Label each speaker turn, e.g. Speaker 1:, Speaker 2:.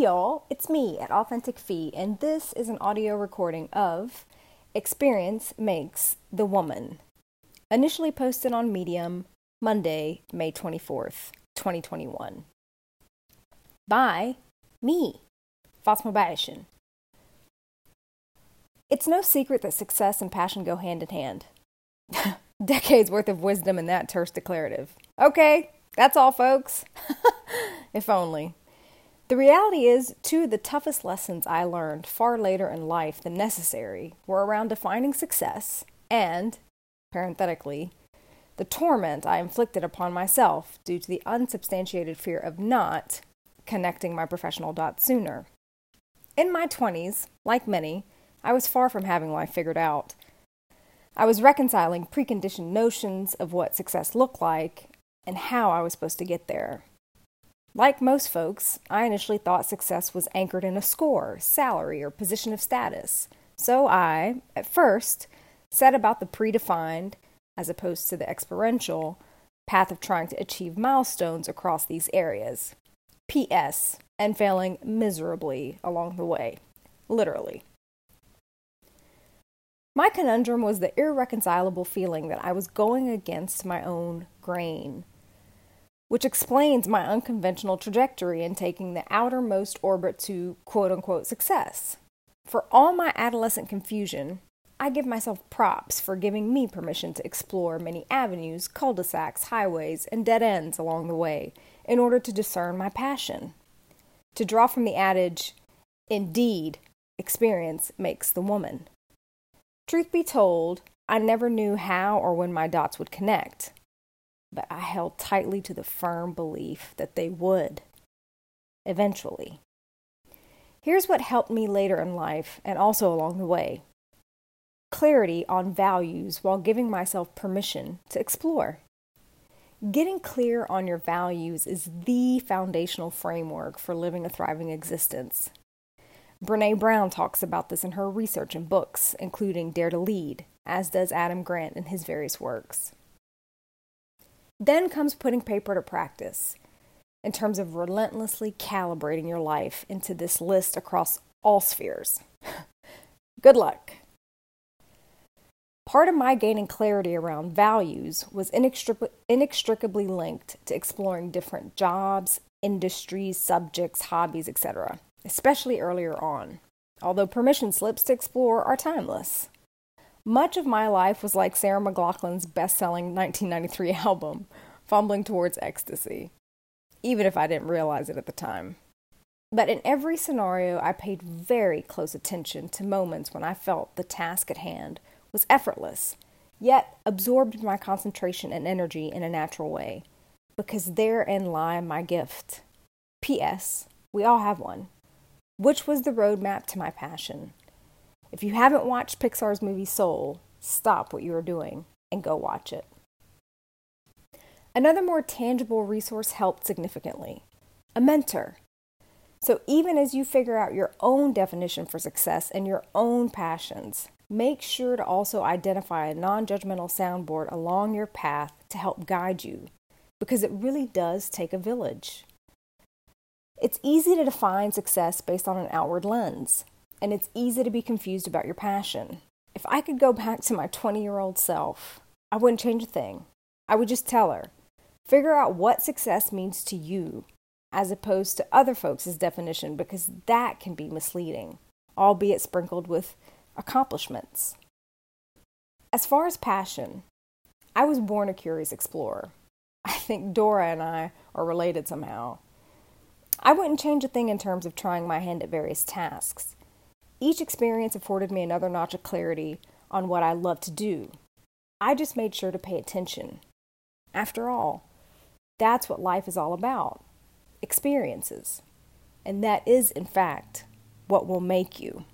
Speaker 1: Y'all, it's me at Authentic Fee, and this is an audio recording of Experience Makes the Woman. Initially posted on Medium Monday, May 24th, 2021. By me, Fatma Bayashin. It's no secret that success and passion go hand in hand. Decades worth of wisdom in that terse declarative. Okay, that's all, folks. if only. The reality is, two of the toughest lessons I learned far later in life than necessary were around defining success and, parenthetically, the torment I inflicted upon myself due to the unsubstantiated fear of not connecting my professional dots sooner. In my 20s, like many, I was far from having life figured out. I was reconciling preconditioned notions of what success looked like and how I was supposed to get there. Like most folks, I initially thought success was anchored in a score, salary, or position of status. So I, at first, set about the predefined, as opposed to the experiential, path of trying to achieve milestones across these areas. P.S. and failing miserably along the way. Literally. My conundrum was the irreconcilable feeling that I was going against my own grain which explains my unconventional trajectory in taking the outermost orbit to quote unquote success. For all my adolescent confusion, I give myself props for giving me permission to explore many avenues, cul de sacs, highways, and dead ends along the way in order to discern my passion. To draw from the adage, indeed, experience makes the woman. Truth be told, I never knew how or when my dots would connect but I held tightly to the firm belief that they would eventually. Here's what helped me later in life and also along the way clarity on values while giving myself permission to explore. Getting clear on your values is the foundational framework for living a thriving existence. Brene Brown talks about this in her research and books, including Dare to Lead, as does Adam Grant in his various works. Then comes putting paper to practice in terms of relentlessly calibrating your life into this list across all spheres. Good luck. Part of my gaining clarity around values was inextricably linked to exploring different jobs, industries, subjects, hobbies, etc., especially earlier on, although permission slips to explore are timeless. Much of my life was like Sarah McLachlan's best selling 1993 album, Fumbling Towards Ecstasy, even if I didn't realize it at the time. But in every scenario, I paid very close attention to moments when I felt the task at hand was effortless, yet absorbed my concentration and energy in a natural way, because therein lie my gift. P.S. We all have one. Which was the roadmap to my passion? If you haven't watched Pixar's movie Soul, stop what you are doing and go watch it. Another more tangible resource helped significantly a mentor. So, even as you figure out your own definition for success and your own passions, make sure to also identify a non judgmental soundboard along your path to help guide you, because it really does take a village. It's easy to define success based on an outward lens and it's easy to be confused about your passion. If I could go back to my 20 year old self, I wouldn't change a thing. I would just tell her, figure out what success means to you, as opposed to other folks' definition, because that can be misleading, albeit sprinkled with accomplishments. As far as passion, I was born a curious explorer. I think Dora and I are related somehow. I wouldn't change a thing in terms of trying my hand at various tasks. Each experience afforded me another notch of clarity on what I love to do. I just made sure to pay attention. After all, that's what life is all about experiences. And that is, in fact, what will make you.